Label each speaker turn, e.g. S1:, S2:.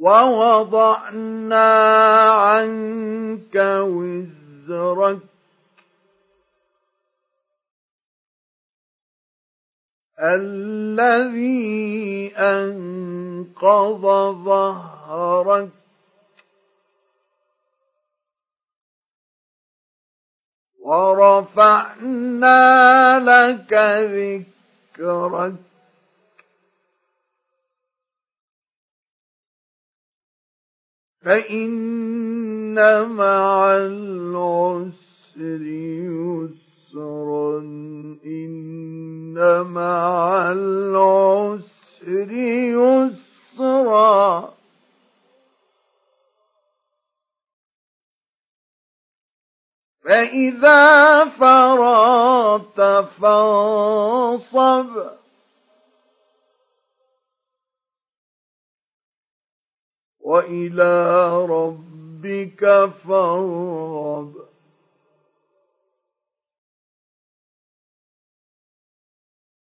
S1: ووضعنا عنك وزرك الذي أنقض ظهرك. ورفعنا لك ذكرك. فإن مع العسر يسرا إن مع العسر يسرا. فإذا فرغت فانصب. وإلى ربك فارغب.